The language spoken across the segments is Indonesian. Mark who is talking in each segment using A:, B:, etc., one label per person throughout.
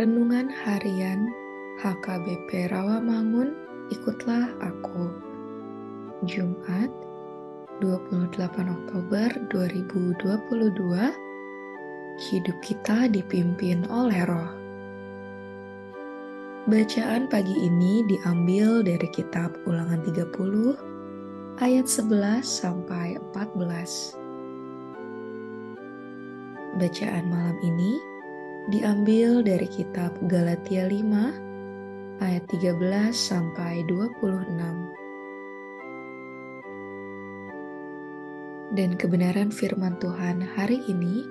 A: Renungan Harian HKBP Rawamangun, ikutlah aku. Jumat, 28 Oktober 2022. Hidup kita dipimpin oleh Roh. Bacaan pagi ini diambil dari kitab Ulangan 30 ayat 11 sampai 14. Bacaan malam ini diambil dari kitab Galatia 5 ayat 13 sampai 26. Dan kebenaran firman Tuhan hari ini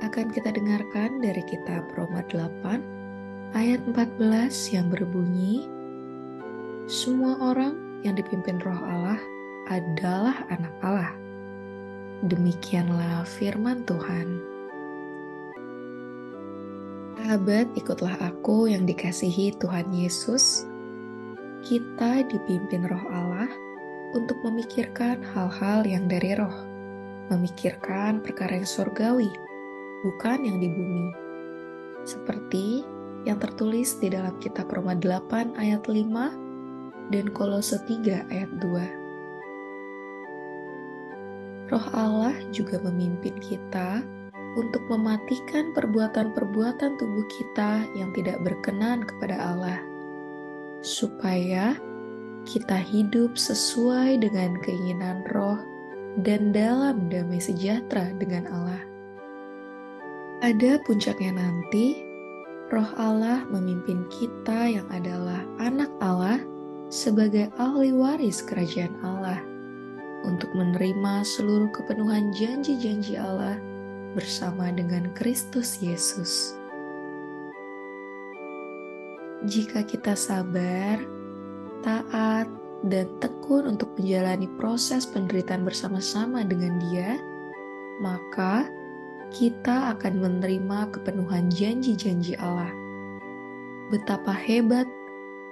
A: akan kita dengarkan dari kitab Roma 8 ayat 14 yang berbunyi Semua orang yang dipimpin roh Allah adalah anak Allah. Demikianlah firman Tuhan. Sahabat, ikutlah aku yang dikasihi Tuhan Yesus. Kita dipimpin roh Allah untuk memikirkan hal-hal yang dari roh, memikirkan perkara yang surgawi, bukan yang di bumi. Seperti yang tertulis di dalam kitab Roma 8 ayat 5 dan Kolose 3 ayat 2. Roh Allah juga memimpin kita untuk mematikan perbuatan-perbuatan tubuh kita yang tidak berkenan kepada Allah, supaya kita hidup sesuai dengan keinginan roh dan dalam damai sejahtera dengan Allah. Ada puncaknya nanti, roh Allah memimpin kita yang adalah anak Allah sebagai ahli waris kerajaan Allah untuk menerima seluruh kepenuhan janji-janji Allah bersama dengan Kristus Yesus. Jika kita sabar, taat, dan tekun untuk menjalani proses penderitaan bersama-sama dengan Dia, maka kita akan menerima kepenuhan janji-janji Allah. Betapa hebat,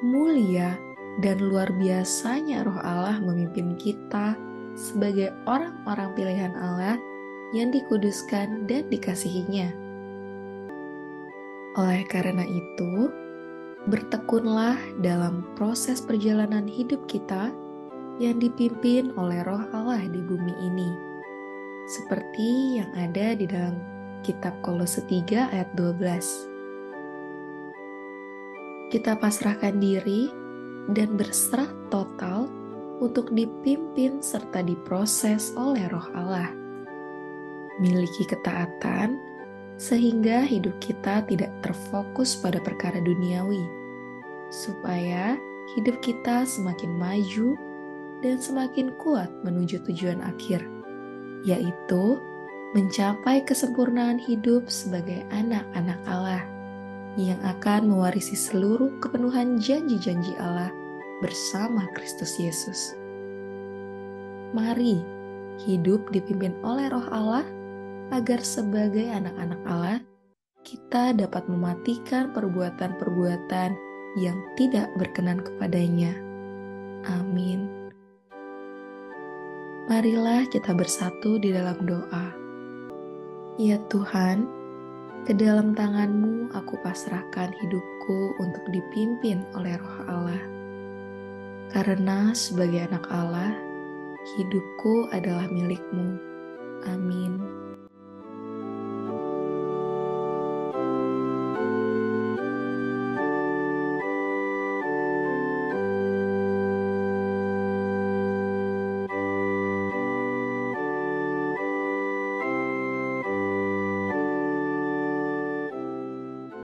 A: mulia, dan luar biasanya Roh Allah memimpin kita sebagai orang-orang pilihan Allah yang dikuduskan dan dikasihinya. Oleh karena itu, bertekunlah dalam proses perjalanan hidup kita yang dipimpin oleh roh Allah di bumi ini. Seperti yang ada di dalam kitab Kolose 3 ayat 12. Kita pasrahkan diri dan berserah total untuk dipimpin serta diproses oleh roh Allah miliki ketaatan, sehingga hidup kita tidak terfokus pada perkara duniawi, supaya hidup kita semakin maju dan semakin kuat menuju tujuan akhir, yaitu mencapai kesempurnaan hidup sebagai anak-anak Allah yang akan mewarisi seluruh kepenuhan janji-janji Allah bersama Kristus Yesus. Mari hidup dipimpin oleh Roh Allah agar sebagai anak-anak Allah, kita dapat mematikan perbuatan-perbuatan yang tidak berkenan kepadanya. Amin. Marilah kita bersatu di dalam doa. Ya Tuhan, ke dalam tanganmu aku pasrahkan hidupku untuk dipimpin oleh roh Allah. Karena sebagai anak Allah, hidupku adalah milikmu. Amin.